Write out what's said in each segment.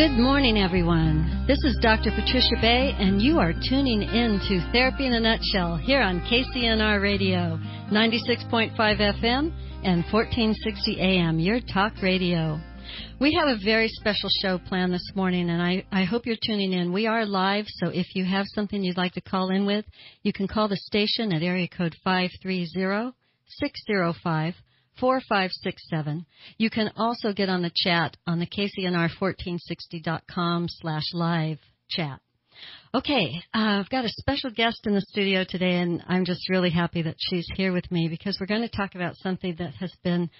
Good morning, everyone. This is Dr. Patricia Bay, and you are tuning in to Therapy in a Nutshell here on KCNR Radio, 96.5 FM and 1460 AM, your talk radio. We have a very special show planned this morning, and I, I hope you're tuning in. We are live, so if you have something you'd like to call in with, you can call the station at area code 530 605 4567. You can also get on the chat on the KCNR1460.com slash live chat. Okay, uh, I've got a special guest in the studio today, and I'm just really happy that she's here with me because we're going to talk about something that has been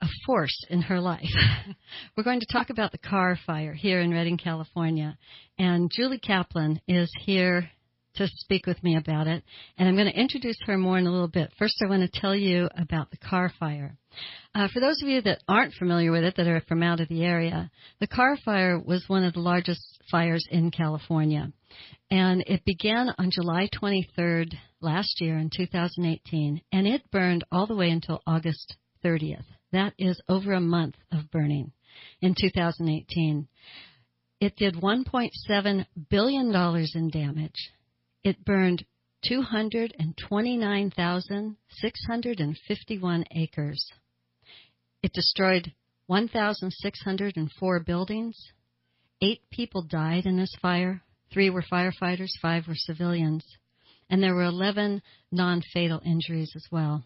a force in her life. we're going to talk about the Carr fire here in Redding, California. And Julie Kaplan is here to speak with me about it, and I'm going to introduce her more in a little bit. First, I want to tell you about the Carr fire. Uh, for those of you that aren't familiar with it, that are from out of the area, the Carr fire was one of the largest fires in California. And it began on July 23rd last year in 2018, and it burned all the way until August 30th. That is over a month of burning in 2018. It did $1.7 billion in damage it burned 229,651 acres. It destroyed 1,604 buildings. Eight people died in this fire. Three were firefighters, five were civilians. And there were 11 non fatal injuries as well.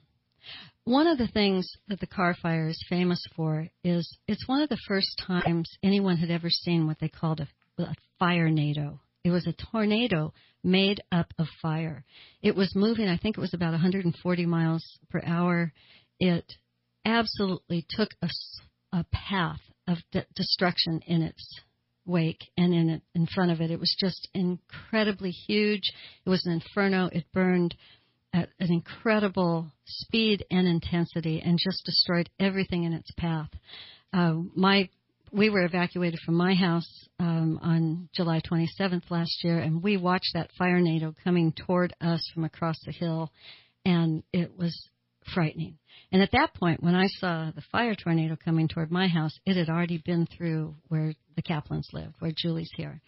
One of the things that the Carr fire is famous for is it's one of the first times anyone had ever seen what they called a, a firenado. It was a tornado made up of fire. It was moving, I think it was about 140 miles per hour. It absolutely took a, a path of de- destruction in its wake and in it, in front of it. It was just incredibly huge. It was an inferno. It burned at an incredible speed and intensity and just destroyed everything in its path. Uh, my we were evacuated from my house um, on July 27th last year, and we watched that firenado coming toward us from across the hill, and it was frightening. And at that point, when I saw the fire tornado coming toward my house, it had already been through where the Kaplans live, where Julie's here,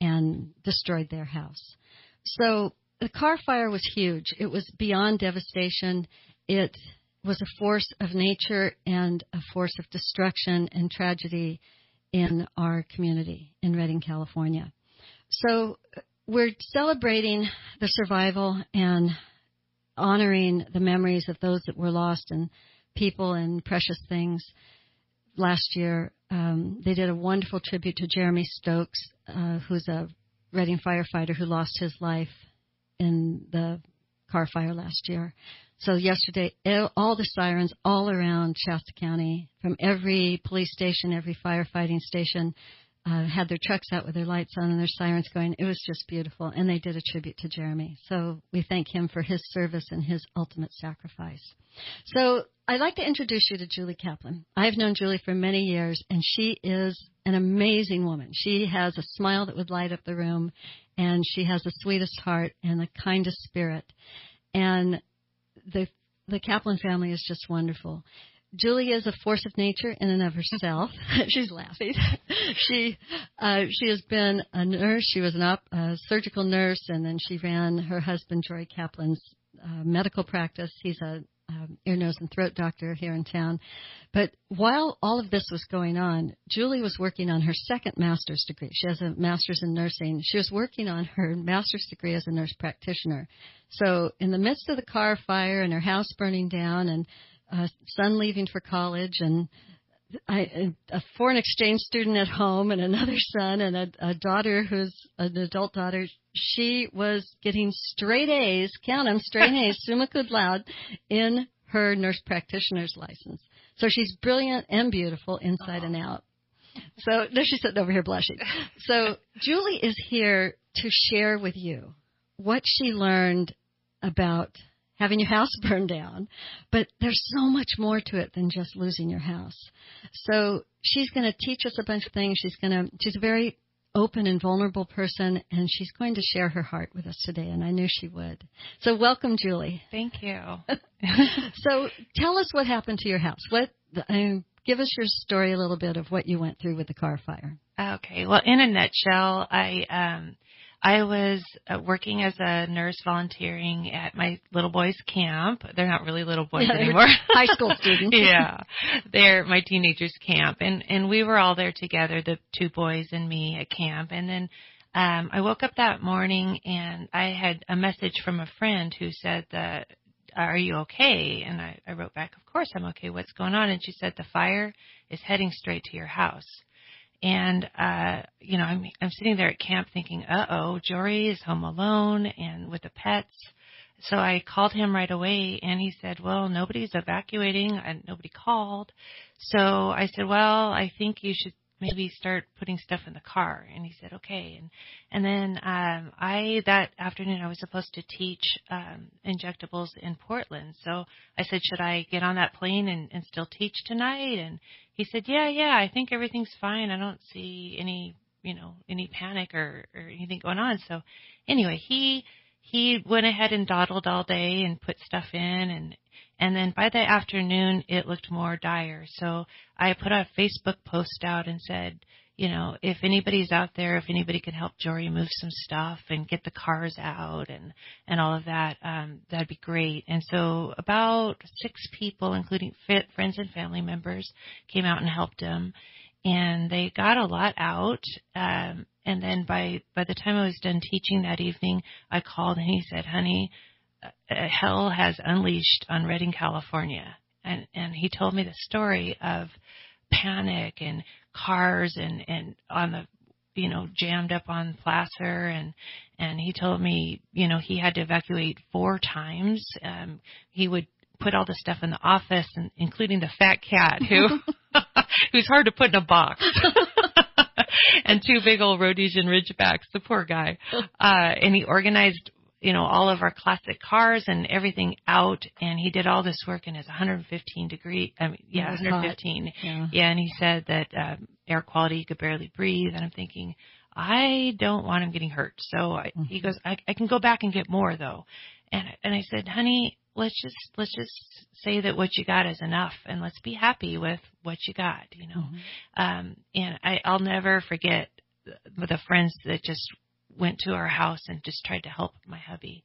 and destroyed their house. So the Carr fire was huge. It was beyond devastation. It was a force of nature and a force of destruction and tragedy in our community in Redding, California. So we're celebrating the survival and honoring the memories of those that were lost and people and precious things. Last year, um, they did a wonderful tribute to Jeremy Stokes, uh, who's a Redding firefighter who lost his life in the Carr fire last year. So yesterday, all the sirens all around Shasta County, from every police station, every firefighting station, uh, had their trucks out with their lights on and their sirens going. It was just beautiful, and they did a tribute to Jeremy. So we thank him for his service and his ultimate sacrifice. So I'd like to introduce you to Julie Kaplan. I've known Julie for many years, and she is an amazing woman. She has a smile that would light up the room, and she has the sweetest heart and the kindest spirit. And the the Kaplan family is just wonderful. Julie is a force of nature in and of herself. She's laughing. she uh, she has been a nurse. She was an op, a surgical nurse, and then she ran her husband Troy Kaplan's uh, medical practice. He's a um, ear, nose, and throat doctor here in town. But while all of this was going on, Julie was working on her second master's degree. She has a master's in nursing. She was working on her master's degree as a nurse practitioner. So, in the midst of the Carr fire and her house burning down, and uh, son leaving for college, and I, a foreign exchange student at home and another son and a, a daughter who's an adult daughter. She was getting straight A's, count them, straight A's, summa cum laude, in her nurse practitioner's license. So she's brilliant and beautiful inside and out. So there she's sitting over here blushing. So Julie is here to share with you what she learned about having your house burned down. But there's so much more to it than just losing your house. So she's going to teach us a bunch of things. She's going to, she's a very open and vulnerable person, and she's going to share her heart with us today, and I knew she would. So welcome, Julie. Thank you. so tell us what happened to your house. What, give us your story a little bit of what you went through with the Carr fire. Okay. Well, in a nutshell, I um I was uh, working as a nurse volunteering at my little boys' camp. They're not really little boys Yeah, anymore. high school students. yeah, they're my teenagers' camp, and and we were all there together, the two boys and me at camp. And then um, I woke up that morning and I had a message from a friend who said that, "Are you okay?" And I, I wrote back, "Of course I'm okay. What's going on?" And she said, "The fire is heading straight to your house." And uh, you know, I'm I'm sitting there at camp thinking, uh oh, Jory is home alone and with the pets. So I called him right away and he said, Well, nobody's evacuating and nobody called. So I said, Well, I think you should maybe start putting stuff in the car. And he said okay. And and then um i that afternoon i was supposed to teach um injectables in portland. So i said should i get on that plane and, and still teach tonight? And he said yeah yeah i think everything's fine. I don't see any you know any panic or or anything going on. So anyway he he went ahead and dawdled all day and put stuff in and and then by the afternoon, it looked more dire. So I put a Facebook post out and said, you know, if anybody's out there, if anybody can help Jory move some stuff and get the cars out and and all of that, um, that'd be great. And so about six people, including fit friends and family members, came out and helped him, and they got a lot out. Um, and then by by the time I was done teaching that evening, I called and he said, "Honey." uh, hell has unleashed on Redding, California. And and he told me the story of panic and cars and and on the you know jammed up on Placer and and he told me you know he had to evacuate four times. Um, he would put all the stuff in the office, and including the fat cat who who's hard to put in a box. and two big old Rhodesian Ridgebacks, the poor guy. Uh, and he organized you know, all of our classic cars and everything out. And he did all this work in his 115 degree, I mean, yeah, It 115. Yeah. Yeah. And he said that, um, air quality, he could barely breathe. And I'm thinking, I don't want him getting hurt. So I, Mhm. he goes, I, I can go back and get more though. And, and I said, honey, let's just, let's just say that what you got is enough and let's be happy with what you got, you know. Mhm. Um, and I, I'll never forget the, the friends that just went to our house and just tried to help my hubby.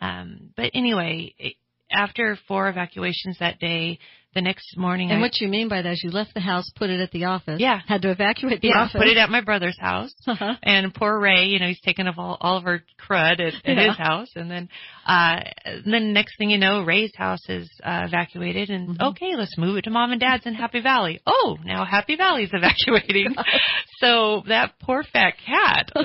Um, but anyway, it, after four evacuations that day, the next morning And I what you mean by that is you left the house, put it at the office. Yeah. Had to evacuate the yeah, office. put it at my brother's house. Uh-huh. And poor Ray, you know, he's taken of all, all of our crud at, at Yeah. his house. And then, uh, and then next thing you know, Ray's house is uh, evacuated and Mhm. okay, let's move it to mom and dad's in Happy Valley. Oh, now Happy Valley's evacuating. so that poor fat cat.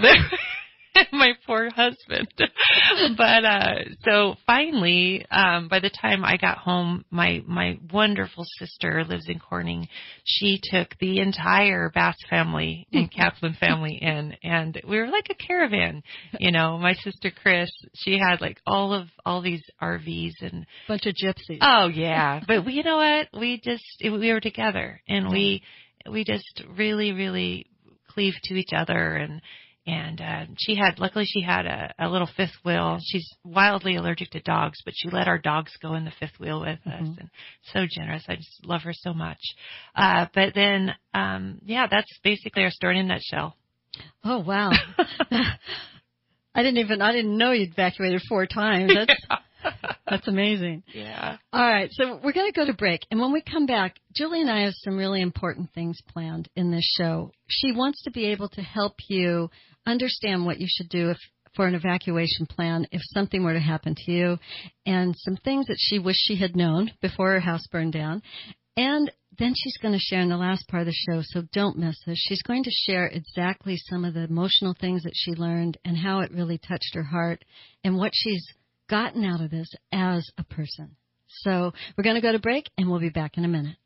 my poor husband. but uh so finally, um by the time I got home, my my wonderful sister lives in Corning. She took the entire Bass family and Kaplan family in and we were like a caravan. You know, my sister Chris, she had like all of all these RVs and Bunch of gypsies. Oh yeah, but we, you know what? We just we were together, and we we just really really cleaved to each other, and and uh, she had luckily she had a, a little fifth wheel. She's wildly allergic to dogs, but she let our dogs go in the fifth wheel with us, Mhm. and so generous. I just love her so much. Uh, but then, um, yeah, that's basically our story in a nutshell. Oh wow. I didn't even I didn't know you'd evacuated four times. That's that's amazing. yeah. All right, so we're going to go to break, and when we come back, Julie and I have some really important things planned in this show. She wants to be able to help you understand what you should do if for an evacuation plan if something were to happen to you, and some things that she wished she had known before her house burned down, and then she's going to share in the last part of the show, so don't miss this. She's going to share exactly some of the emotional things that she learned and how it really touched her heart and what she's gotten out of this as a person. So we're going to go to break and we'll be back in a minute.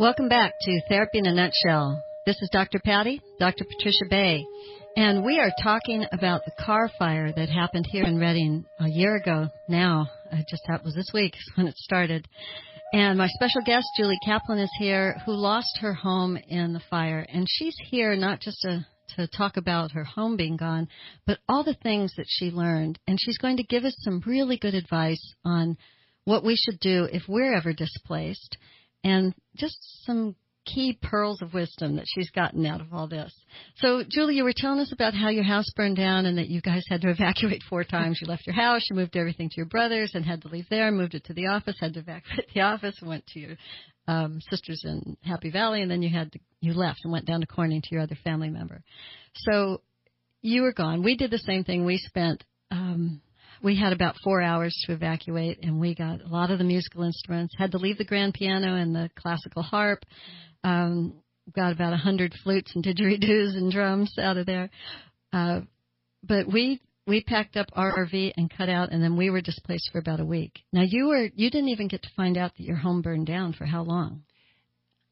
Welcome back to Therapy in a Nutshell. This is Dr. Patty, Dr. Patricia Bay, and we are talking about the Carr fire that happened here in Redding a year ago now. It just that was this week when it started. And my special guest, Julie Kaplan, is here, who lost her home in the fire. And she's here not just to to talk about her home being gone, but all the things that she learned. And she's going to give us some really good advice on what we should do if we're ever displaced and just some key pearls of wisdom that she's gotten out of all this. So, Julie, you were telling us about how your house burned down and that you guys had to evacuate four times. You left your house, you moved everything to your brother's and had to leave there, moved it to the office, had to evacuate the office, went to your um, sisters in Happy Valley, and then you had to, you left and went down to Corning to your other family member. So you were gone. We did the same thing. We spent um, we had about four hours to evacuate, and we got a lot of the musical instruments. Had to leave the grand piano and the classical harp. Um, got about a hundred flutes and didgeridoos and drums out of there. Uh, but we we packed up our RV and cut out, and then we were displaced for about a week. Now you were you didn't even get to find out that your home burned down for how long?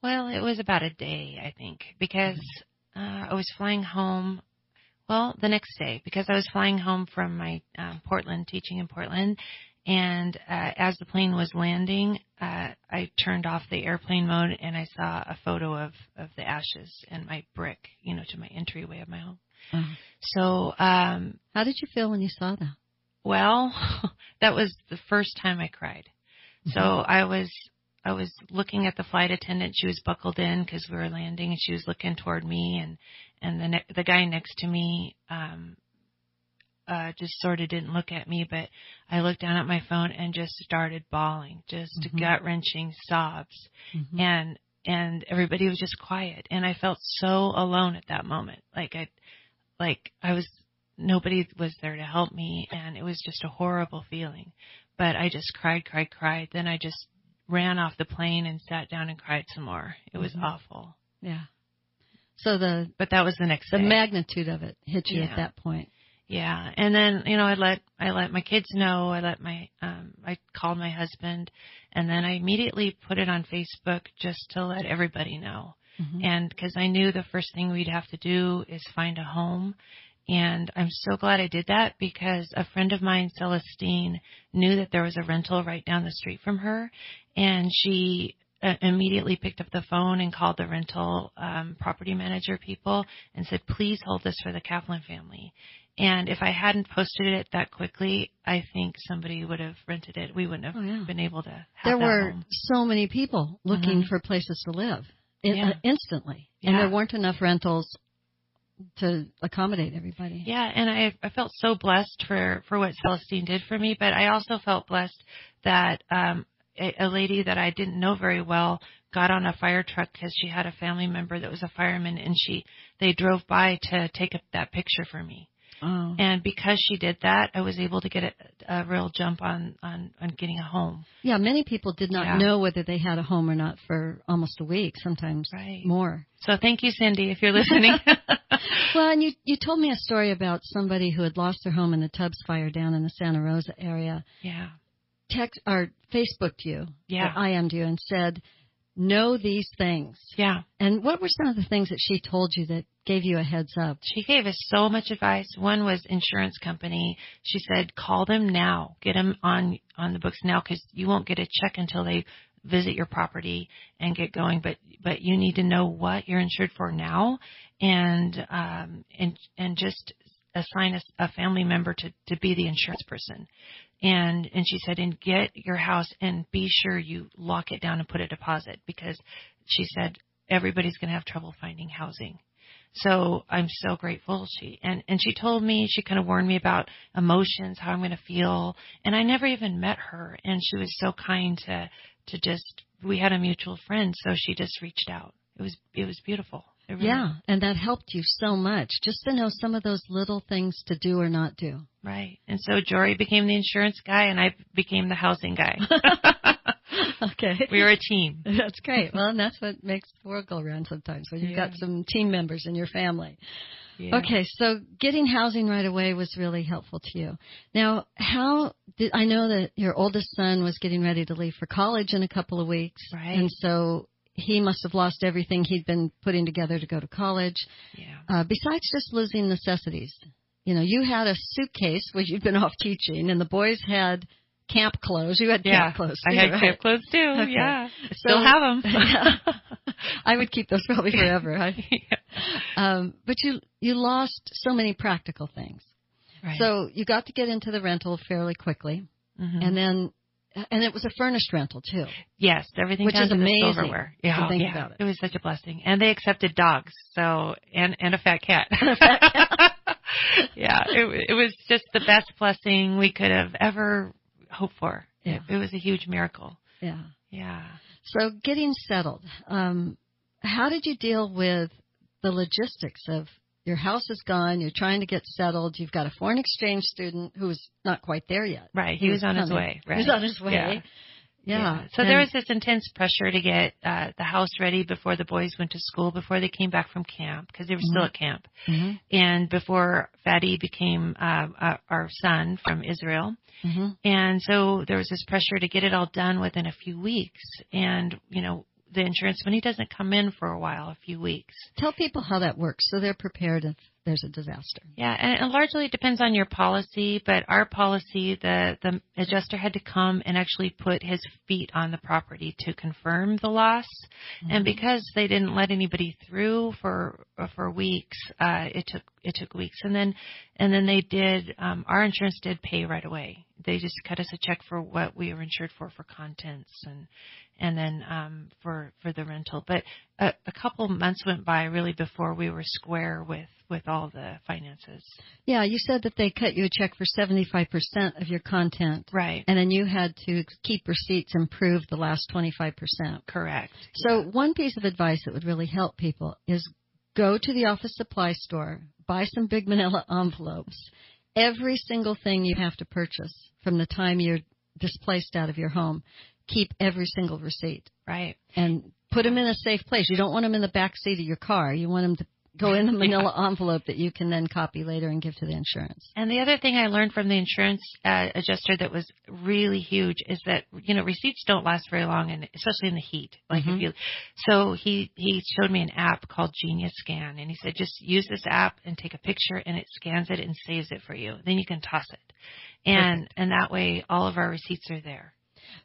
Well, it was about a day, I think, because uh, I was flying home. Well, the next day, because I was flying home from my um, Portland teaching in Portland, and uh, as the plane was landing, uh, I turned off the airplane mode and I saw a photo of of the ashes and my brick, you know, to my entryway of my home. Uh-huh. So, um, How did you feel when you saw that? well, that was the first time I cried. So I was I was looking at the flight attendant. She was buckled in because we were landing, and she was looking toward me, and and the ne- the guy next to me um, uh, just sort of didn't look at me, but I looked down at my phone and just started bawling, just Mhm. gut wrenching sobs, Mhm. and and everybody was just quiet, and I felt so alone at that moment, like I like I was nobody was there to help me and it was just a horrible feeling. But I just cried, cried, cried. Then I just ran off the plane and sat down and cried some more. It was Mhm. awful. Yeah. So the But that was the next the day. magnitude of it hit you Yeah. at that point. yeah. And then, you know, I let I let my kids know, I let my um I called my husband and then I immediately put it on Facebook just to let everybody know. Mhm. and because I knew the first thing we'd have to do is find a home. And I'm so glad I did that because a friend of mine, Celestine, knew that there was a rental right down the street from her, and she immediately picked up the phone and called the rental um, property manager people and said, "Please hold this for the Kaplan family." And if I hadn't posted it that quickly, I think somebody would have rented it. We wouldn't have Oh, yeah. been able to have there were home. so many people looking Mhm. for places to live in, Yeah. uh, instantly, and there weren't enough rentals to accommodate everybody. Yeah, and I I felt so blessed for for what Celestine did for me, but I also felt blessed that um a, a lady that I didn't know very well got on a fire truck because she had a family member that was a fireman, and she they drove by to take a, that picture for me. Oh. And because she did that, I was able to get a, a real jump on on on getting a home. Yeah, many people did not Yeah. know whether they had a home or not for almost a week, sometimes Right. more. So thank you, Cindy, if you're listening. Well, and you you told me a story about somebody who had lost their home in the Tubbs fire down in the Santa Rosa area. yeah, Text or Facebooked you, Yeah. or IM'd you, and said, "Know these things." yeah. And what were some of the things that she told you that gave you a heads up? She gave us so much advice. One was insurance company. She said, call them now. Get them on on the books now because you won't get a check until they visit your property and get going. But but you need to know what you're insured for now, and um and and just assign a, a family member to to be the insurance person. And and she said, and get your house and be sure you lock it down and put a deposit because she said everybody's going to have trouble finding housing. So I'm so grateful. She and and she told me she kind of warned me about emotions, how I'm going to feel, and I never even met her, and she was so kind to to just we had a mutual friend, so she just reached out. It was it was beautiful. Really- Yeah, and that helped you so much just to know some of those little things to do or not do. right. And so Jory became the insurance guy, and I became the housing guy. okay. we were a team. That's great. Well, and that's what makes the world go around sometimes when you've got some team members in your family. Yeah. Okay, so getting housing right away was really helpful to you. Now, how did I know that your oldest son was getting ready to leave for college in a couple of weeks, Right. and so he must have lost everything he'd been putting together to go to college. Yeah. Uh, besides just losing necessities, you know, you had a suitcase which you'd been off teaching, and the boys had camp clothes. You had yeah, camp clothes. I too, had right? camp clothes too. Okay. Yeah, So- still have them. Yeah. I would keep those probably forever. I, yeah. um, but you you lost so many practical things. Right. So you got to get into the rental fairly quickly, Mhm. and then and it was a furnished rental too. yes, everything Which down is to the amazing silverware. to Yeah, think yeah. about it. It was such a blessing, and they accepted dogs. So and and a fat cat. yeah, it it was just the best blessing we could have ever hoped for. Yeah. It, it was a huge miracle. Yeah. Yeah. So getting settled. Um, how did you deal with the logistics of your house is gone, you're trying to get settled, you've got a foreign exchange student who's not quite there yet. Right. He was on his way. Right. He was on his way. Yeah. Yeah. So there was this intense pressure to get uh, the house ready before the boys went to school, before they came back from camp, because they were still Mhm. at camp, Mhm. and before Fatty became uh, uh, our son from Israel. Mhm. And so there was this pressure to get it all done within a few weeks. And, you know, the insurance money doesn't come in for a while, a few weeks. Tell people how that works so they're prepared if there's a disaster. Yeah, and, and largely depends on your policy, but our policy, the, the adjuster had to come and actually put his feet on the property to confirm the loss. And because they didn't let anybody through for for weeks, uh, it took it took weeks, and then and then they did. Um, our insurance did pay right away. They just cut us a check for what we were insured for for contents and and then um, for for the rental. But a, a couple months went by really before we were square with with all the finances. Yeah, you said that they cut you a check for 75% of your content. Right. And then you had to keep receipts and prove the last 25%. Correct. So one piece of advice that would really help people is go to the office supply store, buy some big manila envelopes. Every single thing you have to purchase from the time you're displaced out of your home, keep every single receipt Right. and put them in a safe place. You don't want them in the back seat of your car. You want them to go in the manila envelope that you can then copy later and give to the insurance. And the other thing I learned from the insurance uh, adjuster that was really huge is that you know receipts don't last very long, and especially in the heat. Like Mhm. if you, so he he showed me an app called Genius Scan, and he said just use this app and take a picture, and it scans it and saves it for you. Then you can toss it, and and that way all of our receipts are there.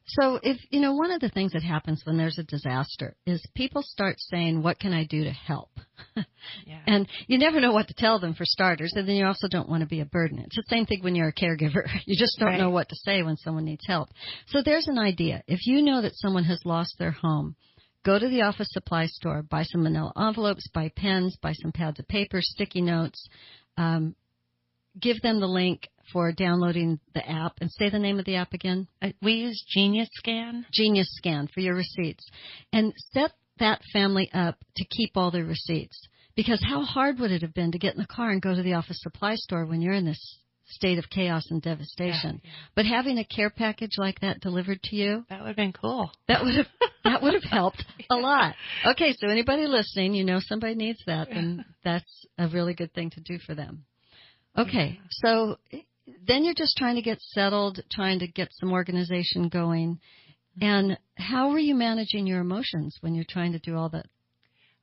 So if you know one of the things that happens when there's a disaster is people start saying, "What can I do to help?" Yeah. and you never know what to tell them for starters, and then you also don't want to be a burden. It's the same thing when you're a caregiver. You just don't Right. know what to say when someone needs help. So there's an idea. If you know that someone has lost their home, go to the office supply store, buy some manila envelopes, buy pens, buy some pads of paper, sticky notes. Um, give them the link for downloading the app, and say the name of the app again. Uh, we use Genius Scan. Genius Scan for your receipts and set that family up to keep all their receipts. Because how hard would it have been to get in the car and go to the office supply store when you're in this state of chaos and devastation? Yeah, yeah. But having a care package like that delivered to you, That would have been cool. that would have that would have helped a lot. Okay, so anybody listening, you know somebody needs that, and that's a really good thing to do for them. Okay, so then you're just trying to get settled, trying to get some organization going. And how are you managing your emotions when you're trying to do all that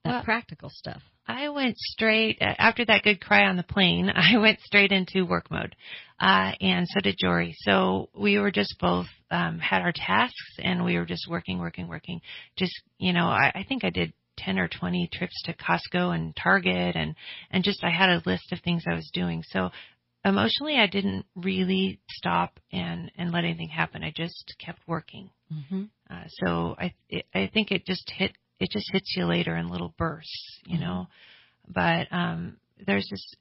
that Well- practical stuff? I went straight after that good cry on the plane. I went straight into work mode, uh, and so did Jory. So we were just both um, had our tasks, and we were just working, working, working. Just you know, I, I think I did ten or twenty trips to Costco and Target, and and just I had a list of things I was doing. So emotionally, I didn't really stop and and let anything happen. I just kept working. Mm-hmm. Uh, so I it, I think it just hit it just hits you later in little bursts, you Mhm. know. But um, there's this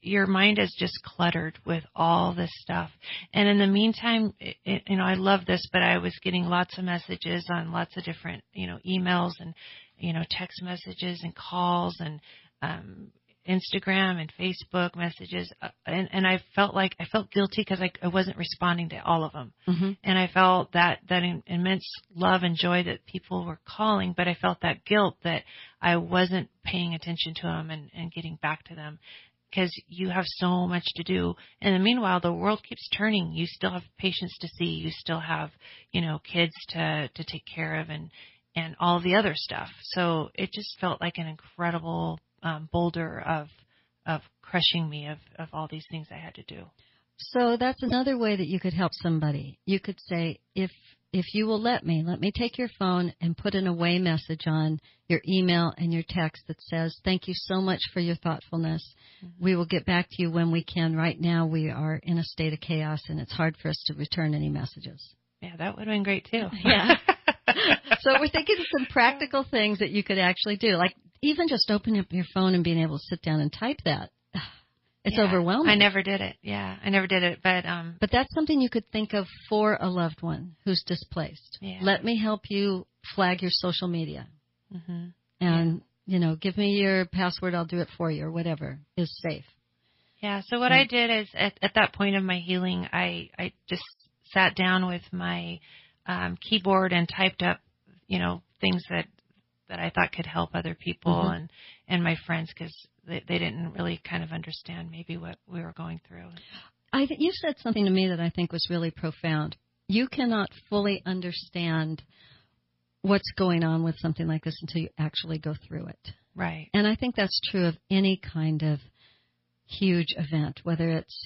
your mind is just cluttered with all this stuff, and in the meantime, it, you know I love this, but I was getting lots of messages on lots of different you know emails and you know text messages and calls and um, Instagram and Facebook messages, uh, and and I felt like I felt guilty because I, I wasn't responding to all of them Mm-hmm. and I felt that that im- immense love and joy that people were calling, but I felt that guilt that I wasn't paying attention to them and, and getting back to them because you have so much to do. And then meanwhile, the world keeps turning. You still have patients to see. You still have, you know, kids to to take care of and and all the other stuff. So it just felt like an incredible um, boulder of of crushing me of of all these things I had to do. So that's another way that you could help somebody. You could say, if if you will let me, let me take your phone and put an away message on your email and your text that says, Thank you so much for your thoughtfulness. Mm-hmm. We will get back to you when we can. Right now we are in a state of chaos and it's hard for us to return any messages. Yeah, that would have been great too. yeah. So we're thinking of some practical things that you could actually do. Like even just opening up your phone and being able to sit down and type that. It's yeah, overwhelming. I never did it. Yeah, I never did it, but um But that's something you could think of for a loved one who's displaced. Yeah. Let me help you flag your social media. Mm-hmm. And, yeah. you know, give me your password, I'll do it for you or whatever is safe. Yeah, so what. I did is at at that point of my healing, I I just sat down with my um keyboard and typed up, you know, things that that I thought could help other people mm-hmm. and and my friends because they, they didn't really kind of understand maybe what we were going through. I th- you said something to me that I think was really profound. You cannot fully understand what's going on with something like this until you actually go through it. Right. And I think that's true of any kind of huge event, whether it's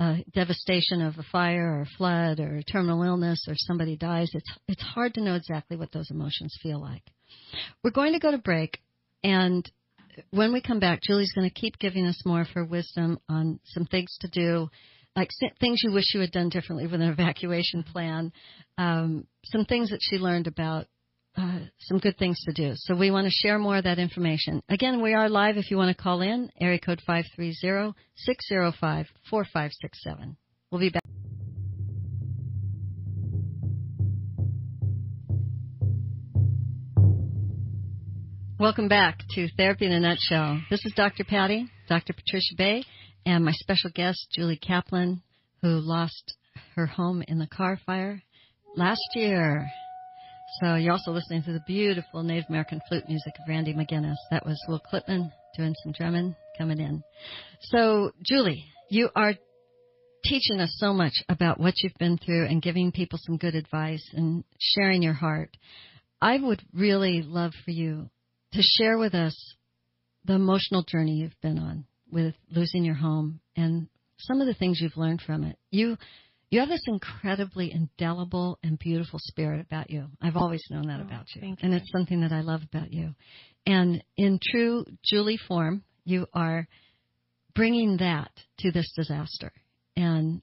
a devastation of a fire or a flood or terminal illness or somebody dies. It's it's hard to know exactly what those emotions feel like. We're going to go to break and when we come back, Julie's going to keep giving us more of her wisdom on some things to do, like things you wish you had done differently with an evacuation plan, um, some things that she learned about uh, some good things to do. So we want to share more of that information. Again, we are live if you want to call in, area code 530-605-4567. We'll be back. Welcome back to Therapy in a Nutshell. This is Dr. Patty, Dr. Patricia Bay, and my special guest, Julie Kaplan, who lost her home in the Carr fire last year. So you're also listening to the beautiful Native American flute music of Randy McGinnis. That was Will Clipman doing some drumming coming in. So, Julie, you are teaching us so much about what you've been through and giving people some good advice and sharing your heart. I would really love for you to share with us the emotional journey you've been on with losing your home and some of the things you've learned from it. You you have this incredibly indelible and beautiful spirit about you. I've always known that oh, about you. you. And it's something that I love about you. And in true Julie form, you are bringing that to this disaster and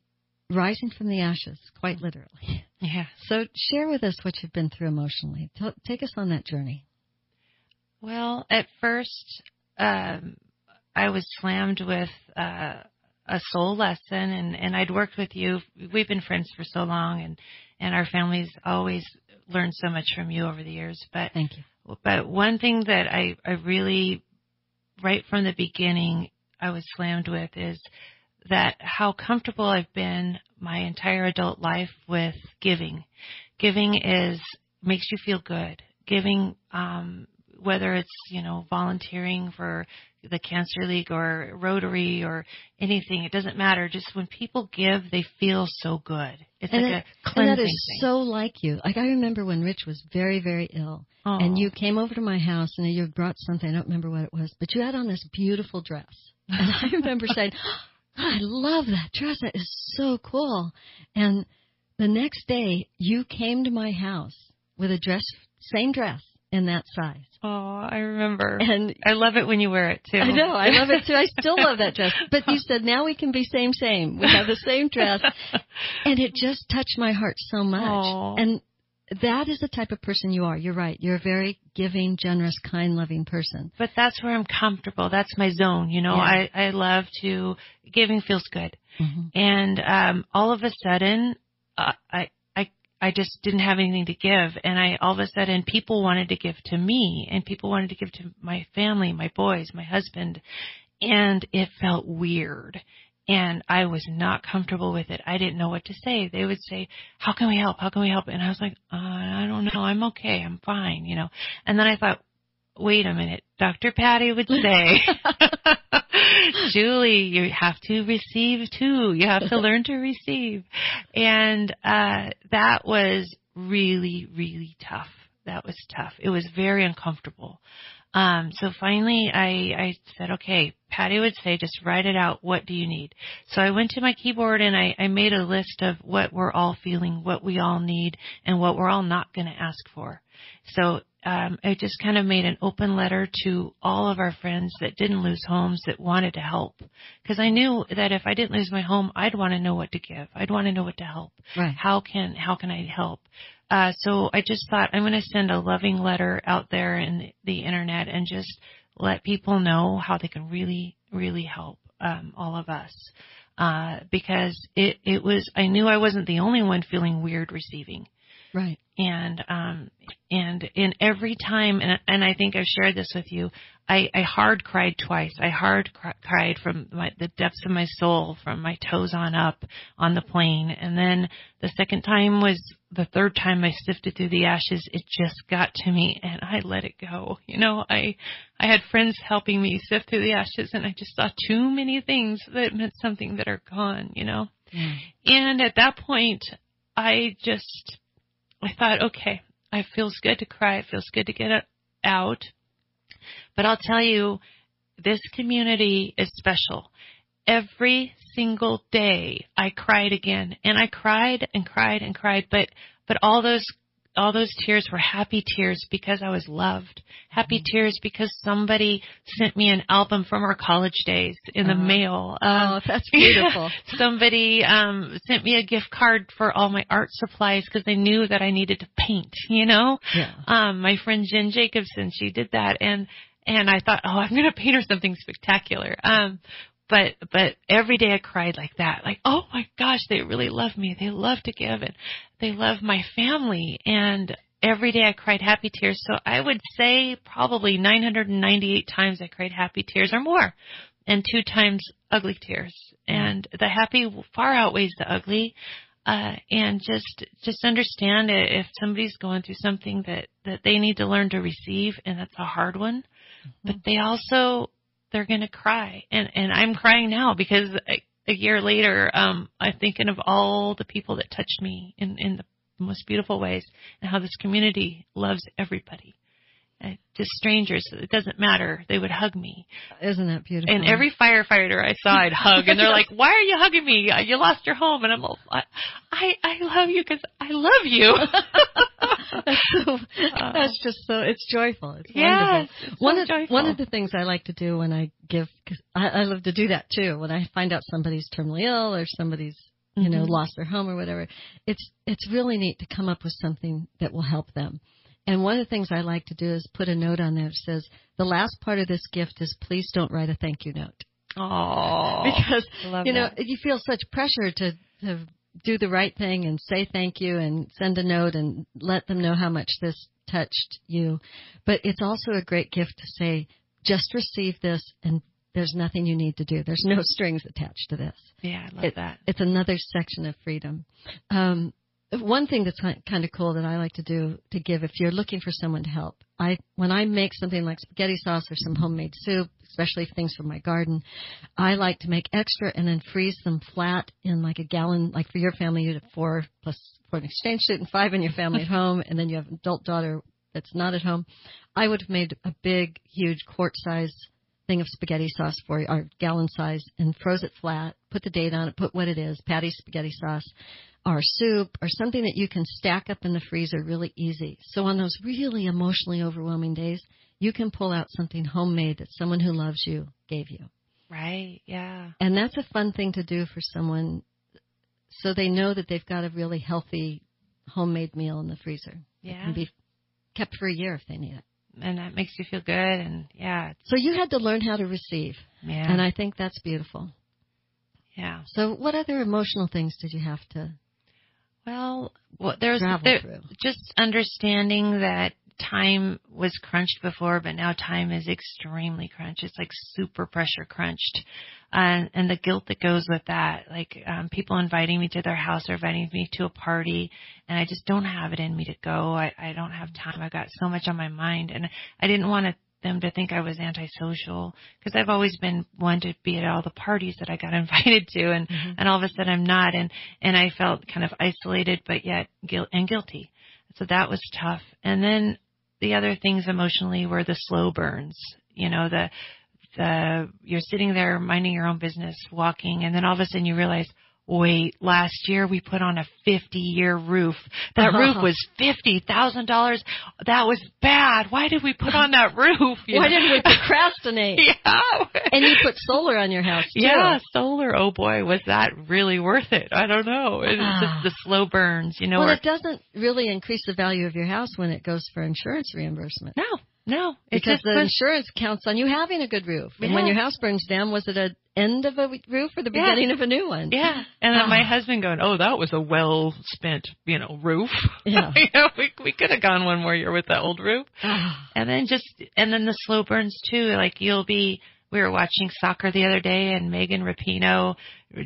rising from the ashes, quite literally. Yeah. So share with us what you've been through emotionally. Take us on that journey. Well, at first, um, I was slammed with uh, a soul lesson, and and I'd worked with you. We've been friends for so long, and and our families always learned so much from you over the years. But thank you. But one thing that I I really, right from the beginning, I was slammed with is that how comfortable I've been my entire adult life with giving. Giving is makes you feel good. Giving um, whether it's you know volunteering for the Cancer League or Rotary or anything, it doesn't matter. Just when people give, they feel so good. It's and like it, a cleansing and that is thing. so like you. Like I remember when Rich was very very ill, Oh. and you came over to my house and you brought something. I don't remember what it was, but you had on this beautiful dress, and I remember saying, oh, "I love that dress. That is so cool." And the next day, you came to my house with a dress, same dress in that size. Oh, I remember. And I love it when you wear it too. I know, I love it too. I still love that dress. But you said now we can be same same. We have the same dress. And it just touched my heart so much. Aw. And that is the type of person you are. You're right. You're a very giving, generous, kind, loving person. But that's where I'm comfortable. That's my zone. You know, Yeah. I I love to giving feels good. Mhm. and um all of a sudden uh, i i just didn't have anything to give. And i all of a sudden people wanted to give to me and people wanted to give to my family my boys my husband. And it felt weird. And i was not comfortable with it. I didn't know what to say. They would say how can we help? How can we help? And i was like uh, i don't know. I'm okay. I'm fine you know. And then i thought wait a minute. Dr patty would say Julie, you have to receive too. You have to learn to receive. And uh that was really, really tough. That was tough. It was very uncomfortable. Um, so finally I, I said, okay, Patty would say, just write it out. What do you need? So I went to my keyboard and I, I made a list of what we're all feeling, what we all need, and what we're all not going to ask for. So um, I just kind of made an open letter to all of our friends that didn't lose homes that wanted to help. Because I knew that if I didn't lose my home, I'd want to know what to give. I'd want to know what to help. Right. How can how can I help? Uh, so I just thought I'm going to send a loving letter out there in the, internet and just let people know how they can really really help um, all of us. Uh, because it, it was, I knew I wasn't the only one feeling weird receiving Right. and um and in every time and and I think I've shared this with you I I hard cried twice I hard cr- cried from my the depths of my soul from my toes on up on the plane and then the second time was the third time I sifted through the ashes it just got to me and I let it go you know I I had friends helping me sift through the ashes and I just saw too many things that meant something that are gone you know Yeah. and at that point, I just, I thought, okay, it feels good to cry. It feels good to get it out. But I'll tell you, this community is special. Every single day I cried again and I cried and cried and cried, but, but all those, all those tears were happy tears because I was loved. Happy tears because somebody sent me an album from our college days in the Uh-huh. mail. Oh, Um, that's beautiful. somebody um sent me a gift card for all my art supplies because they knew that I needed to paint, you know? Yeah. Um my friend Jen Jacobson, she did that and and I thought, "Oh, I'm going to paint her something spectacular." Um but but every day I cried like that. Like, "Oh my gosh, they really love me. They love to give and they love my family." And every day I cried happy tears. So I would say probably 998 times I cried happy tears or more and two times ugly tears. And the happy far outweighs the ugly. Uh, and just, just understand it if somebody's going through something that, that they need to learn to receive and that's a hard one, but they also, they're going to cry. And, and I'm crying now because a, a year later, um, I'm thinking of all the people that touched me in, in the most beautiful ways and how this community loves everybody. Uh, just strangers, it doesn't matter. They would hug me. Isn't that beautiful? And every firefighter I saw, I'd hug, and they're like, "Why are you hugging me? Uh, You lost your home." And I'm all, "I, I, I love you because I love you." that's, so, that's just so it's joyful. It's Yes, wonderful. it's one so of joyful. one of the things I like to do when I give, I, I love to do that too. When I find out somebody's terminally ill or somebody's you know Mhm. lost their home or whatever, it's it's really neat to come up with something that will help them. And one of the things I like to do is put a note on there that says the last part of this gift is please don't write a thank you note. Oh, because you know that. you feel such pressure to to do the right thing and say thank you and send a note and let them know how much this touched you. But it's also a great gift to say just receive this and there's nothing you need to do. There's no strings attached to this. Yeah, I love it- that. it's another section of freedom. Um one thing that's kind of cool that I like to do to give if you're looking for someone to help, I when I make something like spaghetti sauce or some homemade soup, especially things from my garden, I like to make extra and then freeze them flat in like a gallon. Like for your family, you have four plus for an exchange student, five in your family at home, and then you have an adult daughter that's not at home. I would have made a big, huge quart size thing of spaghetti sauce for you, or gallon size, and froze it flat. Put the date on it. Put what it is, Patty's spaghetti sauce or soup or something that you can stack up in the freezer really easy. So on those really emotionally overwhelming days, you can pull out something homemade that someone who loves you gave you. Right? Yeah. And that's a fun thing to do for someone so they know that they've got a really healthy homemade meal in the freezer. It Yeah. can be kept for a year if they need it. And that makes you feel good, and yeah, So you had to learn how to receive. yeah, And I think that's beautiful. yeah. So what other emotional things did you have to Well, well there's there, just understanding that time was crunched before, but now time is extremely crunched. It's like super pressure crunched. And, and the guilt that goes with that, like, um, people inviting me to their house or inviting me to a party and I just don't have it in me to go. I, I don't have time. I've got so much on my mind and I didn't want to them to think I was antisocial because I've always been one to be at all the parties that I got invited to and Mhm. and all of a sudden I'm not and and I felt kind of isolated but yet guilt and guilty. So that was tough. And then the other things emotionally were the slow burns. You know, the the you're sitting there minding your own business, walking, and then all of a sudden you realize, wait, last year we put on a 50 year roof. That Uh-huh. roof was $50,000. That was bad. Why did we put on that roof? You Why know? did we procrastinate? yeah. And you put solar on your house too. yeah, solar. Oh boy, was that really worth it? I don't know. It's Ah. just the slow burns, you know. Well, or- it doesn't really increase the value of your house when it goes for insurance reimbursement. no, no. It's because just the insurance counts on you having a good roof. And when your house burns down, was it an end of a roof or the Yeah. beginning of a new one? Yeah, and then my Ah. husband going, "Oh, that was a well spent, you know, roof. Yeah. you know, we we could have gone one more year with that old roof." Ah. And then just and then the slow burns too. Like you'll be. We were watching soccer the other day, and Megan Rapinoe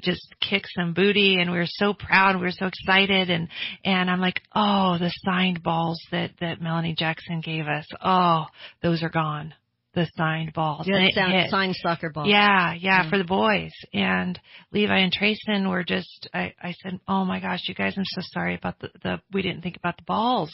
just kicked some booty, and we were so proud. We were so excited, and and I'm like, oh, the signed balls that that Melanie Jackson gave us. Oh, those are gone. The signed balls. You And had it sound, signed soccer ball. Yeah, yeah, Yeah. for the boys. And Levi and Trayson were just I, I said, Oh my gosh, you guys, I'm so sorry about the, the we didn't think about the balls.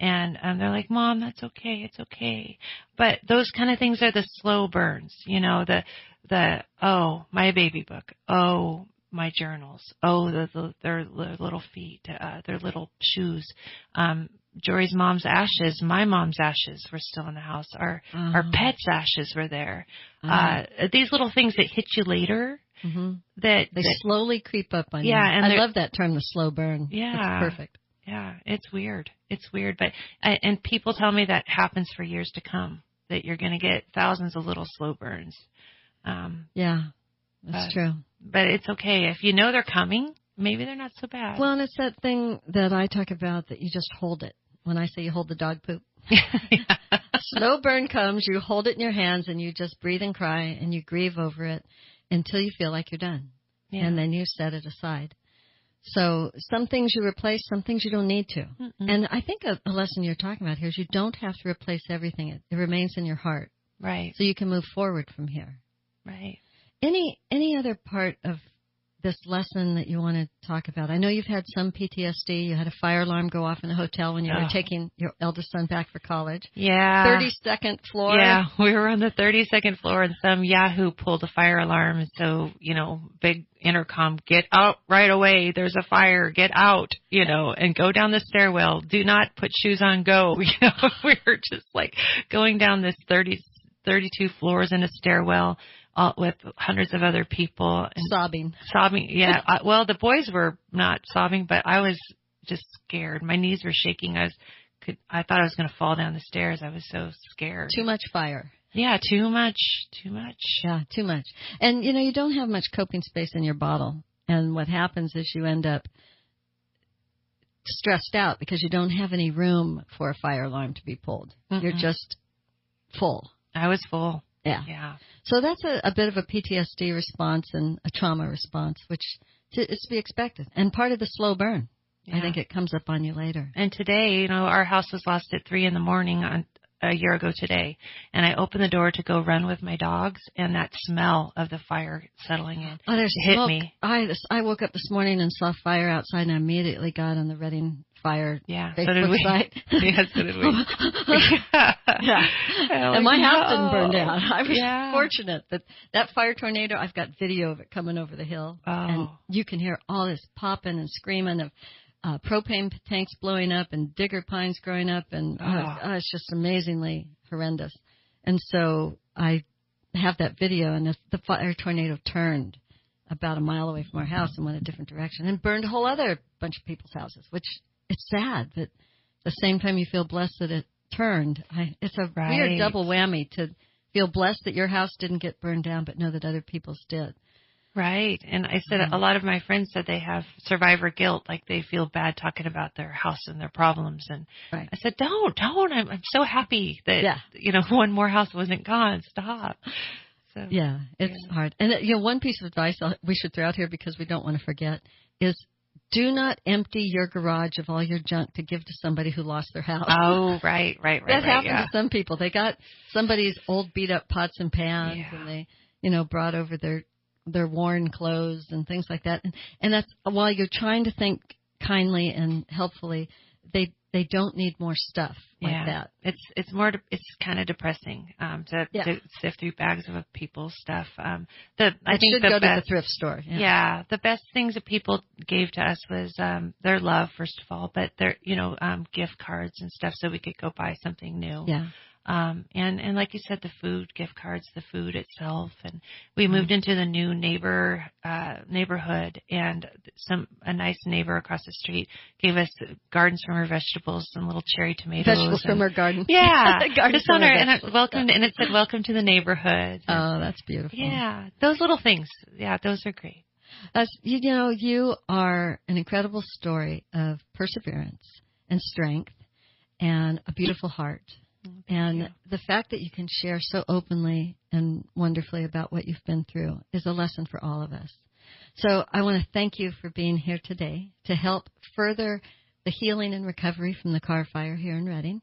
And um they're like, Mom, that's okay, it's okay. But those kind of things are the slow burns, you know, the the oh, my baby book. Oh, my journals. Oh, the, the their, their little feet, uh, their little shoes. Um Jory's mom's ashes, my mom's ashes were still in the house. Our our Oh. pets' ashes were there Uh-huh. uh, these little things that hit you later hmm that, They that slowly creep up on Yeah, you. Yeah, I love that term, the slow burn. Yeah. It's perfect. yeah it's weird it's weird but I, and people tell me that happens for years to come that you're going to get thousands of little slow burns um Yeah, that's But- true. but it's okay if you know they're coming maybe they're not so bad Well, and it's that thing that I talk about that you just hold it. When I say you hold the dog poop, slow burn comes, you hold it in your hands and you just breathe and cry and you grieve over it until you feel like you're done. Yeah. And then you set it aside. So some things you replace, some things you don't need to. Mm-mm. And I think a, a lesson you're talking about here is you don't have to replace everything. It, it remains in your heart. right So you can move forward from here. right Any any other part of this lesson that you want to talk about? I know you've had some PTSD. You had a fire alarm go off in the hotel when you were taking your eldest son back for college. yeah Thirty second floor. Yeah, we were on the 32nd floor and some Yahoo pulled a fire alarm. So, you know, big intercom, get out right away. There's a fire. Get out, you know, and go down the stairwell. Do not put shoes on. Go. You know, we were just like going down this 30, 32 floors in a stairwell all, with hundreds of other people and Sobbing. sobbing. Yeah. I, well, the boys were not sobbing, but I was just scared. My knees were shaking. I was, could, I thought I was going to fall down the stairs. I was so scared. Too much fire. Yeah, too much, too much. Yeah, too much. And you know, you don't have much coping space in your bottle. And what happens is you end up stressed out because you don't have any room for a fire alarm to be pulled. You're just full. I was full. Yeah. Yeah. So that's a, a bit of a PTSD response and a trauma response, which is to be expected. And part of the slow burn. Yeah. I think it comes up on you later. And today, you know, our house was lost at three in the morning on a year ago today, and I opened the door to go run with my dogs, and that smell of the fire settling in. Oh, there's hit smoke. me. I I woke up this morning and saw fire outside, and I immediately got on the Redding Fire Yeah, so Facebook did we. site. yeah, so did we. yeah. Yeah, and my like, house didn't burn down. I was Yeah. fortunate, but that fire tornado, I've got video of it coming over the hill, and Oh. you can hear all this popping and screaming of uh, propane tanks blowing up and digger pines growing up, and oh, Oh. oh, it's just amazingly horrendous. And so I have that video, and the, the fire tornado turned about a mile away from our house and went a different direction and burned a whole other bunch of people's houses, which it's sad, but at the same time you feel blessed that it turned. I, it's a Right. weird double whammy to feel blessed that your house didn't get burned down, but know that other people's did. Right. And I said Yeah. a lot of my friends said they have survivor guilt, like they feel bad talking about their house and their problems. And Right. I said, don't, don't. I'm, I'm so happy that, Yeah. you know, one more house wasn't gone. Stop. So, Yeah, it's Yeah. hard. And uh, you know, one piece of advice I'll, we should throw out here because we don't want to forget is do not empty your garage of all your junk to give to somebody who lost their house. Oh, right, right, right. that right, happened yeah. to some people. They got somebody's old beat up pots and pans Yeah. and they, you know, brought over their their worn clothes and things like that. And, and that's while you're trying to think kindly and helpfully, they they don't need more stuff like yeah. that. It's it's more de- it's kind of depressing um, to, Yeah. to sift through bags of people's stuff. Um, the I I think should the go to the thrift store. yeah. Yeah. the best things that people gave to us was um, their love first of all, but their you know um, gift cards and stuff so we could go buy something new. Yeah. Um, and and like you said, the food gift cards, the food itself, and we Mm-hmm. moved into the new neighbor uh, neighborhood, and some a nice neighbor across the street gave us gardens from her vegetables and little cherry tomatoes. Vegetables and- from her garden. yeah, garden from her and it, welcome, and it said welcome to the neighborhood. Oh, that's beautiful. yeah, those little things. Yeah, those are great. That's, you know, you are an incredible story of perseverance and strength and a beautiful heart. Mm, and you. the fact that you can share so openly and wonderfully about what you've been through is a lesson for all of us. So I want to thank you for being here today to help further the healing and recovery from the Carr fire here in Redding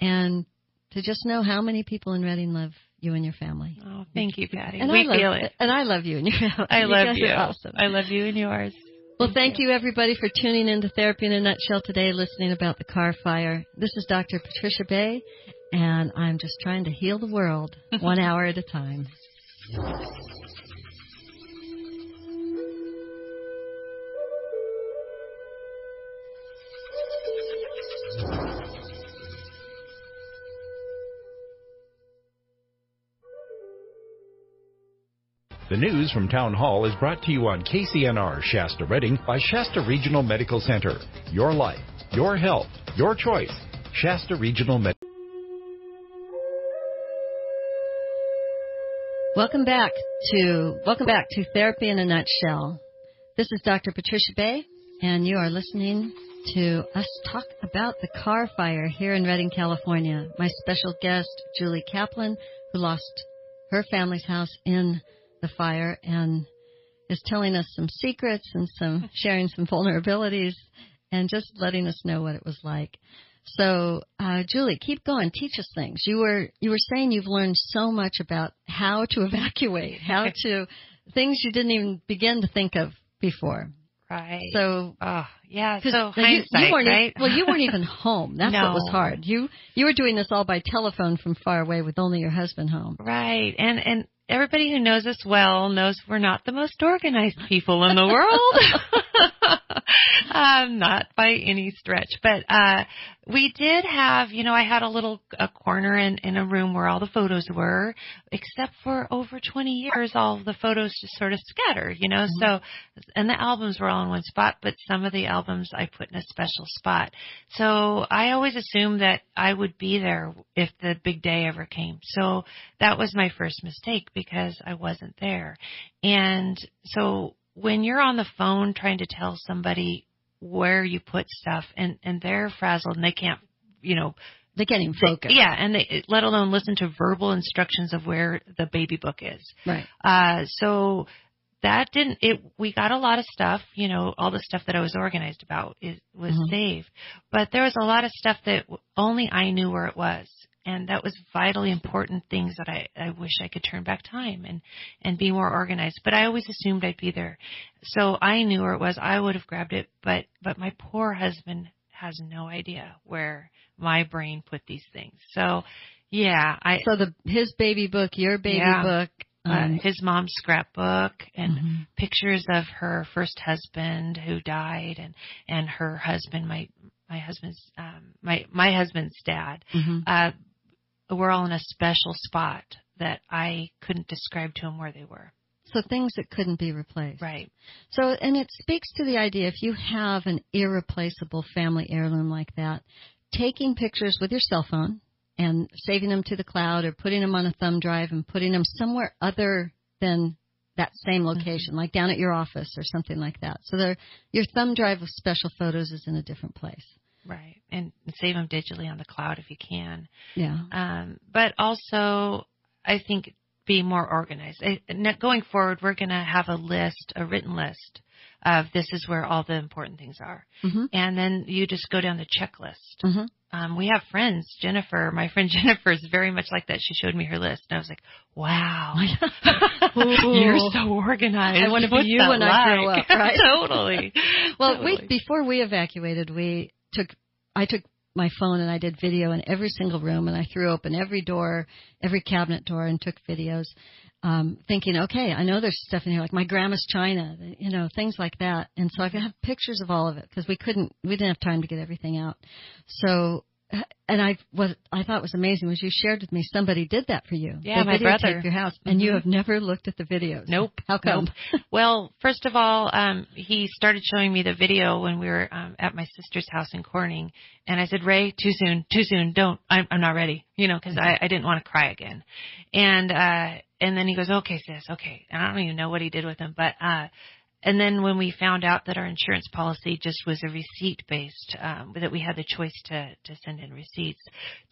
and to just know how many people in Redding love you and your family. Oh, thank you, Patty. And we I love, feel it. And I love you and your family. I love you. Are awesome. I love you and yours. Well, thank you everybody for tuning in to Therapy in a Nutshell today, listening about the Carr fire. This is Dr. Patricia Bay, and I'm just trying to heal the world one hour at a time. The news from Town Hall is brought to you on KCNR Shasta Redding by Shasta Regional Medical Center. Your life, your health, your choice. Shasta Regional Medical Welcome back to welcome back to Therapy in a Nutshell. This is Dr. Patricia Bay, and you are listening to us talk about the Carr fire here in Redding, California. My special guest, Julie Kaplan, who lost her family's house in the fire and is telling us some secrets and some sharing some vulnerabilities and just letting us know what it was like. So, uh, Julie, keep going. Teach us things. You were you were saying you've learned so much about how to evacuate, how to things you didn't even begin to think of before. Right. So, oh, yeah. So now you, hindsight, you weren't right? well, you weren't even home. That's what was hard. You you were doing this all by telephone from far away with only your husband home. Right. And and everybody who knows us well knows we're not the most organized people in the world. um, not by any stretch. But uh we did have, you know, I had a little a corner in, in a room where all the photos were, except for over 20 years, all the photos just sort of scattered, you know. So, and the albums were all in one spot, but some of the albums I put in a special spot. So I always assumed that I would be there if the big day ever came. So that was my first mistake because I wasn't there. And so when you're on the phone trying to tell somebody where you put stuff and, and they're frazzled and they can't, you know, They can't even they- yeah, and they, let alone listen to verbal instructions of where the baby book is. Right. Uh, so that didn't it we got a lot of stuff you know all the stuff that i was organized about is was Mhm. saved but there was a lot of stuff that only i knew where it was and that was vitally important things that i i wish i could turn back time and and be more organized but i always assumed i'd be there so i knew where it was i would have grabbed it but but my poor husband has no idea where my brain put these things so yeah i So the his baby book, your baby Yeah. book, uh, um, his mom's scrapbook and mhm. pictures of her first husband who died and and her husband my my husband's um my my husband's dad Mhm. uh were all in a special spot that I couldn't describe to him where they were. So things that couldn't be replaced. Right. So, and it speaks to the idea if you have an irreplaceable family heirloom like that, taking pictures with your cell phone and saving them to the cloud or putting them on a thumb drive and putting them somewhere other than that same mm-hmm. location, like down at your office or something like that. So there, your thumb drive of special photos is in a different place. Right. And save them digitally on the cloud if you can. Yeah. Um, but also, I think be more organized. I, going forward, we're going to have a list, a written list of this is where all the important things are. Mm-hmm. And then you just go down the checklist Mm-hmm. um, we have friends. Jennifer, my friend Jennifer is very much like that. She showed me her list, and I was like, "Wow, you're so organized. I want to What's be you when I grow up, right? totally. Well, Totally. we before we evacuated, we took I took my phone and I did video in every single room and I threw open every door, every cabinet door and took videos. Um, thinking, okay, I know there's stuff in here like my grandma's china, you know, things like that. And so I have pictures of all of it because we couldn't, we didn't have time to get everything out. So, and I, what I thought was amazing was you shared with me somebody did that for you. Yeah, they my brother. your house, and you Mhm. have never looked at the videos. Nope. How come? Nope. well, first of all, um, he started showing me the video when we were um, at my sister's house in Corning, and I said, "Ray, too soon, too soon. Don't. I'm, I'm not ready." You know, because I, I didn't want to cry again. And uh, and then he goes, "Okay, sis, okay." And I don't even know what he did with him, but uh, and then when we found out that our insurance policy just was a receipt based, um, that we had the choice to to send in receipts,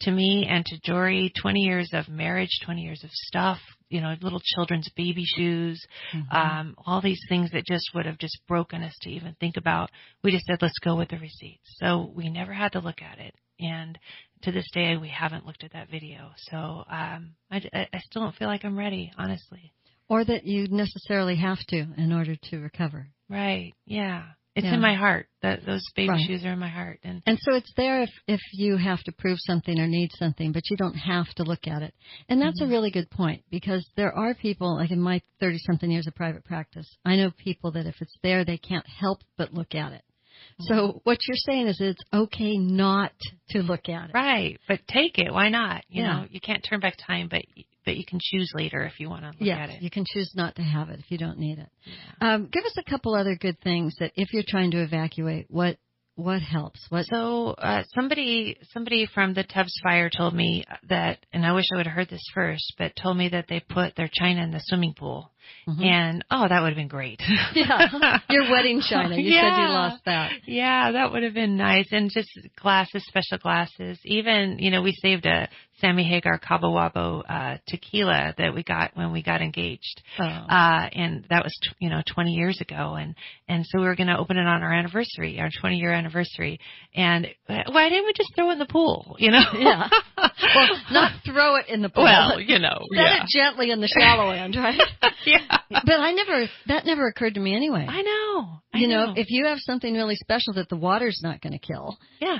to me and to Jory, 20 years of marriage, 20 years of stuff, you know, little children's baby shoes, Mm-hmm. um, all these things that just would have just broken us to even think about. We just said, let's go with the receipts. So we never had to look at it. And to this day, we haven't looked at that video. So um, I, I still don't feel like I'm ready, honestly. Or that you necessarily have to in order to recover. Right? Yeah. It's Yeah. in my heart. That those baby Right. shoes are in my heart. And And so it's there if if you have to prove something or need something, but you don't have to look at it. And that's Mhm. a really good point because there are people like in my 30 something years of private practice, I know people that if it's there they can't help but look at it. So what you're saying is it's okay not to look at it. right, but take it. Why not? You Yeah. know, you can't turn back time, but but you can choose later if you want to look Yes, at it. you can choose not to have it if you don't need it. Yeah. Um, give us a couple other good things that if you're trying to evacuate, what what helps? What So uh, somebody somebody from the Tubbs fire told me that, and I wish I would have heard this first, but told me that they put their china in the swimming pool, Mhm. and oh, that would have been great. yeah, your wedding china. You said you lost that. Yeah, that would have been nice, and just glasses, special glasses. Even you know, we saved a Sammy Hagar Cabo Wabo uh, tequila that we got when we got engaged. Oh. uh, and that was t- you know 20 years ago, and and so we were going to open it on our anniversary, our 20 year anniversary, and uh, why didn't we just throw it in the pool? You know? Yeah. Well, not throw it in the pool. well, you know, Set yeah, it gently in the shallow end, right? yeah. But I never, that never occurred to me anyway. I know. I you know, if you have something really special that the water's not going to kill, yeah,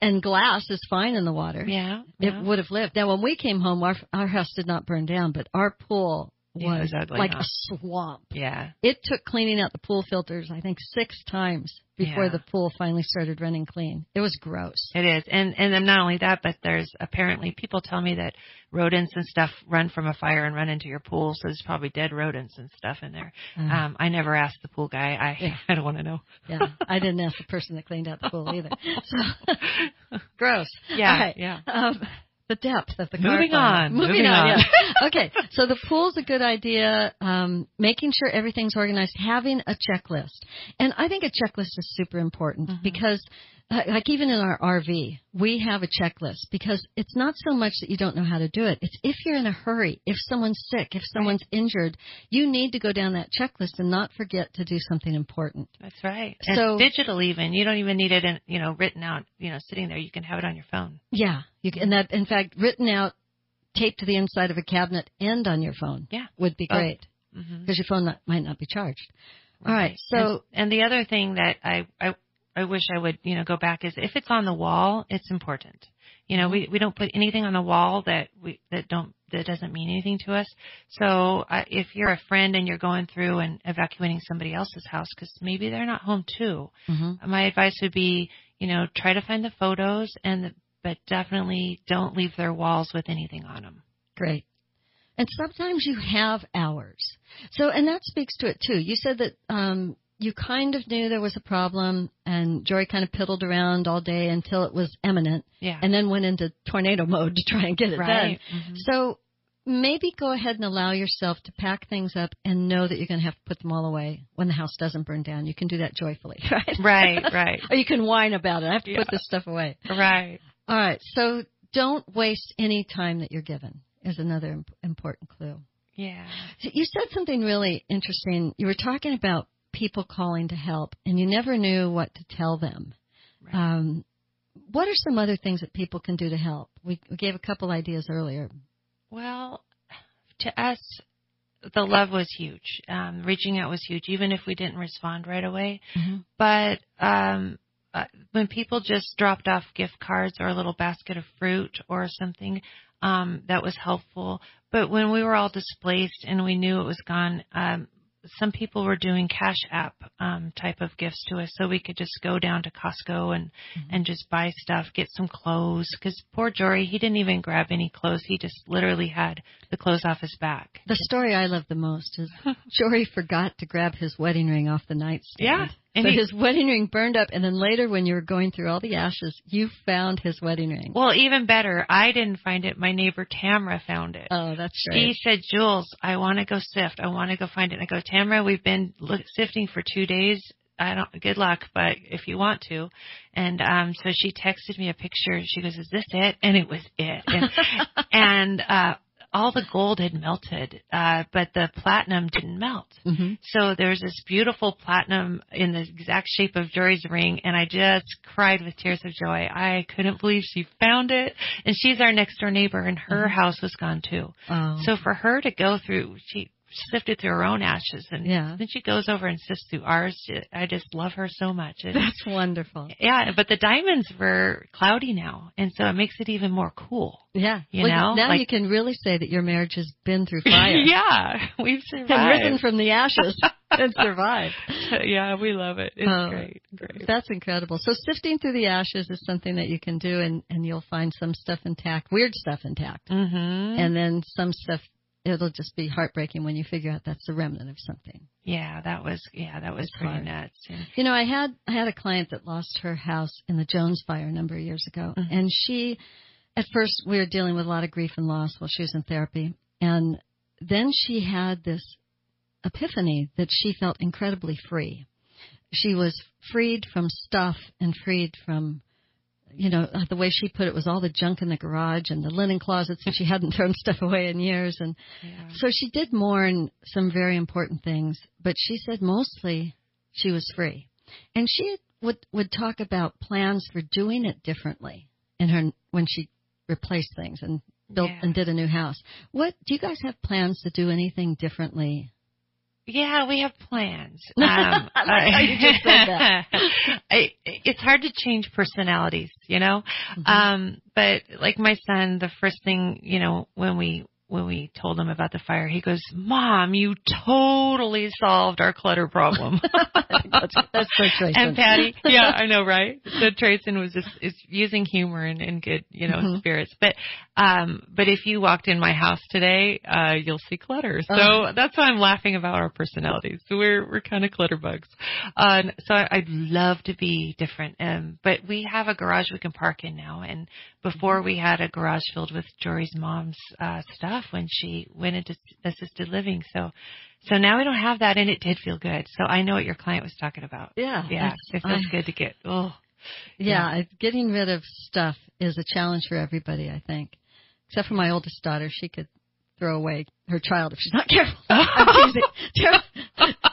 and glass is fine in the water, yeah, it yeah. would have lived. Now, when we came home, our our house did not burn down, but our pool it was, ugly, like huh? a swamp. yeah. It took cleaning out the pool filters, I think, six times before Yeah. the pool finally started running clean. It was gross. It is, and and then not only that, but there's apparently people tell me that rodents and stuff run from a fire and run into your pool, so there's probably dead rodents and stuff in there. Uh, Um, I never asked the pool guy. I Yeah. I don't want to know. yeah, I didn't ask the person that cleaned out the pool either. So, gross. Yeah, right. yeah. Um, the depth of the Moving on, Moving, moving on. on. Yeah. okay. So the pool's a good idea. Um, making sure everything's organized, having a checklist, and I think a checklist is super important Mhm. because, like even in our RV, we have a checklist because it's not so much that you don't know how to do it. It's if you're in a hurry, if someone's sick, if someone's injured, you need to go down that checklist and not forget to do something important. That's right. So- and digital even. You don't even need it in, you know, written out, you know, sitting there. You can have it on your phone. Yeah, you can, and that in fact written out, taped to the inside of a cabinet and on your phone. Yeah. would be Both. great Mm-hmm. because your phone not, might not be charged. All right, so and, and the other thing that I, I I wish I would, you know, go back is if it's on the wall, it's important. You know, we we don't put anything on the wall that we that don't that doesn't mean anything to us. So uh, if you're a friend and you're going through and evacuating somebody else's house because maybe they're not home too, mhm. my advice would be, you know, try to find the photos and the, but definitely don't leave their walls with anything on them. great. And sometimes you have hours. So, and that speaks to it too. You said that um, you kind of knew there was a problem, and Jory kind of piddled around all day until it was imminent, Yeah. and then went into tornado mode to try and get it right. done. Mhm. So maybe go ahead and allow yourself to pack things up and know that you're going to have to put them all away when the house doesn't burn down. You can do that joyfully, right? Right, right, or you can whine about it. I have to Yeah. put this stuff away. right. All right. So don't waste any time that you're given is another imp- important clue. Yeah. So you said something really interesting. You were talking about people calling to help and you never knew what to tell them. Right. Um, what are some other things that people can do to help? We, we gave a couple ideas earlier. Well, to us, the love was huge. Um, reaching out was huge, even if we didn't respond right away. Mm-hmm. But um, uh, when people just dropped off gift cards or a little basket of fruit or something, um, that was helpful. But when we were all displaced and we knew it was gone, um, some people were doing cash app um, type of gifts to us, so we could just go down to Costco and Mm-hmm. and just buy stuff, get some clothes. Because poor Jory, he didn't even grab any clothes. He just literally had the clothes off his back. The story I love the most is Jory forgot to grab his wedding ring off the nightstand. Yeah, and so he- his wedding ring burned up, and then later, when you were going through all the ashes, you found his wedding ring. Well, even better, I didn't find it. My neighbor Tamara found it. oh, that's She said, Jules, I want to go sift. I want to go find it. And I go, Tamara, we've been look, sifting for two days. I don't, good luck, but if you want to. And, um, so she texted me a picture. She goes, is this it? And it was it. And, and, uh, all the gold had melted, uh, but the platinum didn't melt. hmm So there's this beautiful platinum in the exact shape of Jory's ring, and I just cried with tears of joy. I couldn't believe she found it, and she's our next door neighbor, and her Mhm. house was gone too. Oh, So for her to go through, she sifted through her own ashes, and Yeah. then she goes over and sifts through ours. I just love her so much. And, that's wonderful. yeah, but the diamonds were cloudy now, and so it makes it even more cool. Yeah. You Well, know, now like- you can really say that your marriage has been through fire. yeah, we've survived. And risen from the ashes and survived. yeah, we love it. It's Oh, great, great. That's incredible. So sifting through the ashes is something that you can do, and and you'll find some stuff intact, weird stuff intact, Mm-hmm. and then some stuff. It'll just be heartbreaking when you figure out that's the remnant of something. Yeah, that was yeah, that was It's pretty hard. nuts. And, You know, I had I had a client that lost her house in the Jones fire a number of years ago, Mhm. and she, at first, we were dealing with a lot of grief and loss while she was in therapy, and then she had this epiphany that she felt incredibly free. She was freed from stuff and freed from, you know, the way she put it was all the junk in the garage and the linen closets, and she hadn't thrown stuff away in years, and yeah. so she did mourn some very important things, but she said mostly she was free. And she would would talk about plans for doing it differently in her when she replaced things and built Yeah. and did a new house. What do you guys have plans to do anything differently? Yeah, we have plans. I like how you just said that. I, it's hard to change personalities, you know. Mhm. Um, but like my son, the first thing you know when we when we told him about the fire, he goes, "Mom, you totally solved our clutter problem." that's, that's so and Patty, yeah, I know, right? So Trayson was just is using humor and, and good, you know, Mhm. spirits. But um, but if you walked in my house today, uh, you'll see clutter. So Uh-huh. that's why I'm laughing about our personalities. So we're we're kind of clutter bugs. Uh, so I, I'd love to be different. Um, but we have a garage we can park in now, and before we had a garage filled with Jory's mom's uh, stuff when she went into assisted living. So. So now we don't have that, and it did feel good. So I know what your client was talking about. yeah, Yeah, it's- it feels I- good to get. Oh, Yeah, I- getting rid of stuff is a challenge for everybody, I think. Except for my oldest daughter, she could throw away her child if she's not careful. I'm teasing. Tara,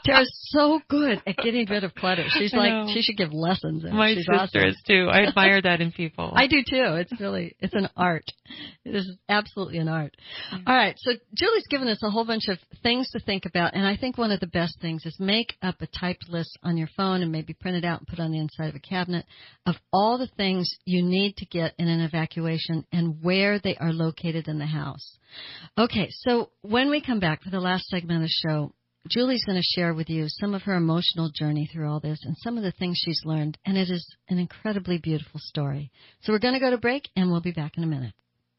Tara's so good at getting rid of clutter. She's like she should give lessons. In my she's sister awesome. is too. I admire that in people. I do too. It's really it's an art. It is absolutely an art. Yeah. All right, so Julie's given us a whole bunch of things to think about, and I think one of the best things is make up a typed list on your phone and maybe print it out and put it on the inside of a cabinet of all the things you need to get in an evacuation and where they are located in the house. Okay, so when we come back for the last segment of the show, Julie's going to share with you some of her emotional journey through all this and some of the things she's learned, and it is an incredibly beautiful story. So we're going to go to break, and we'll be back in a minute.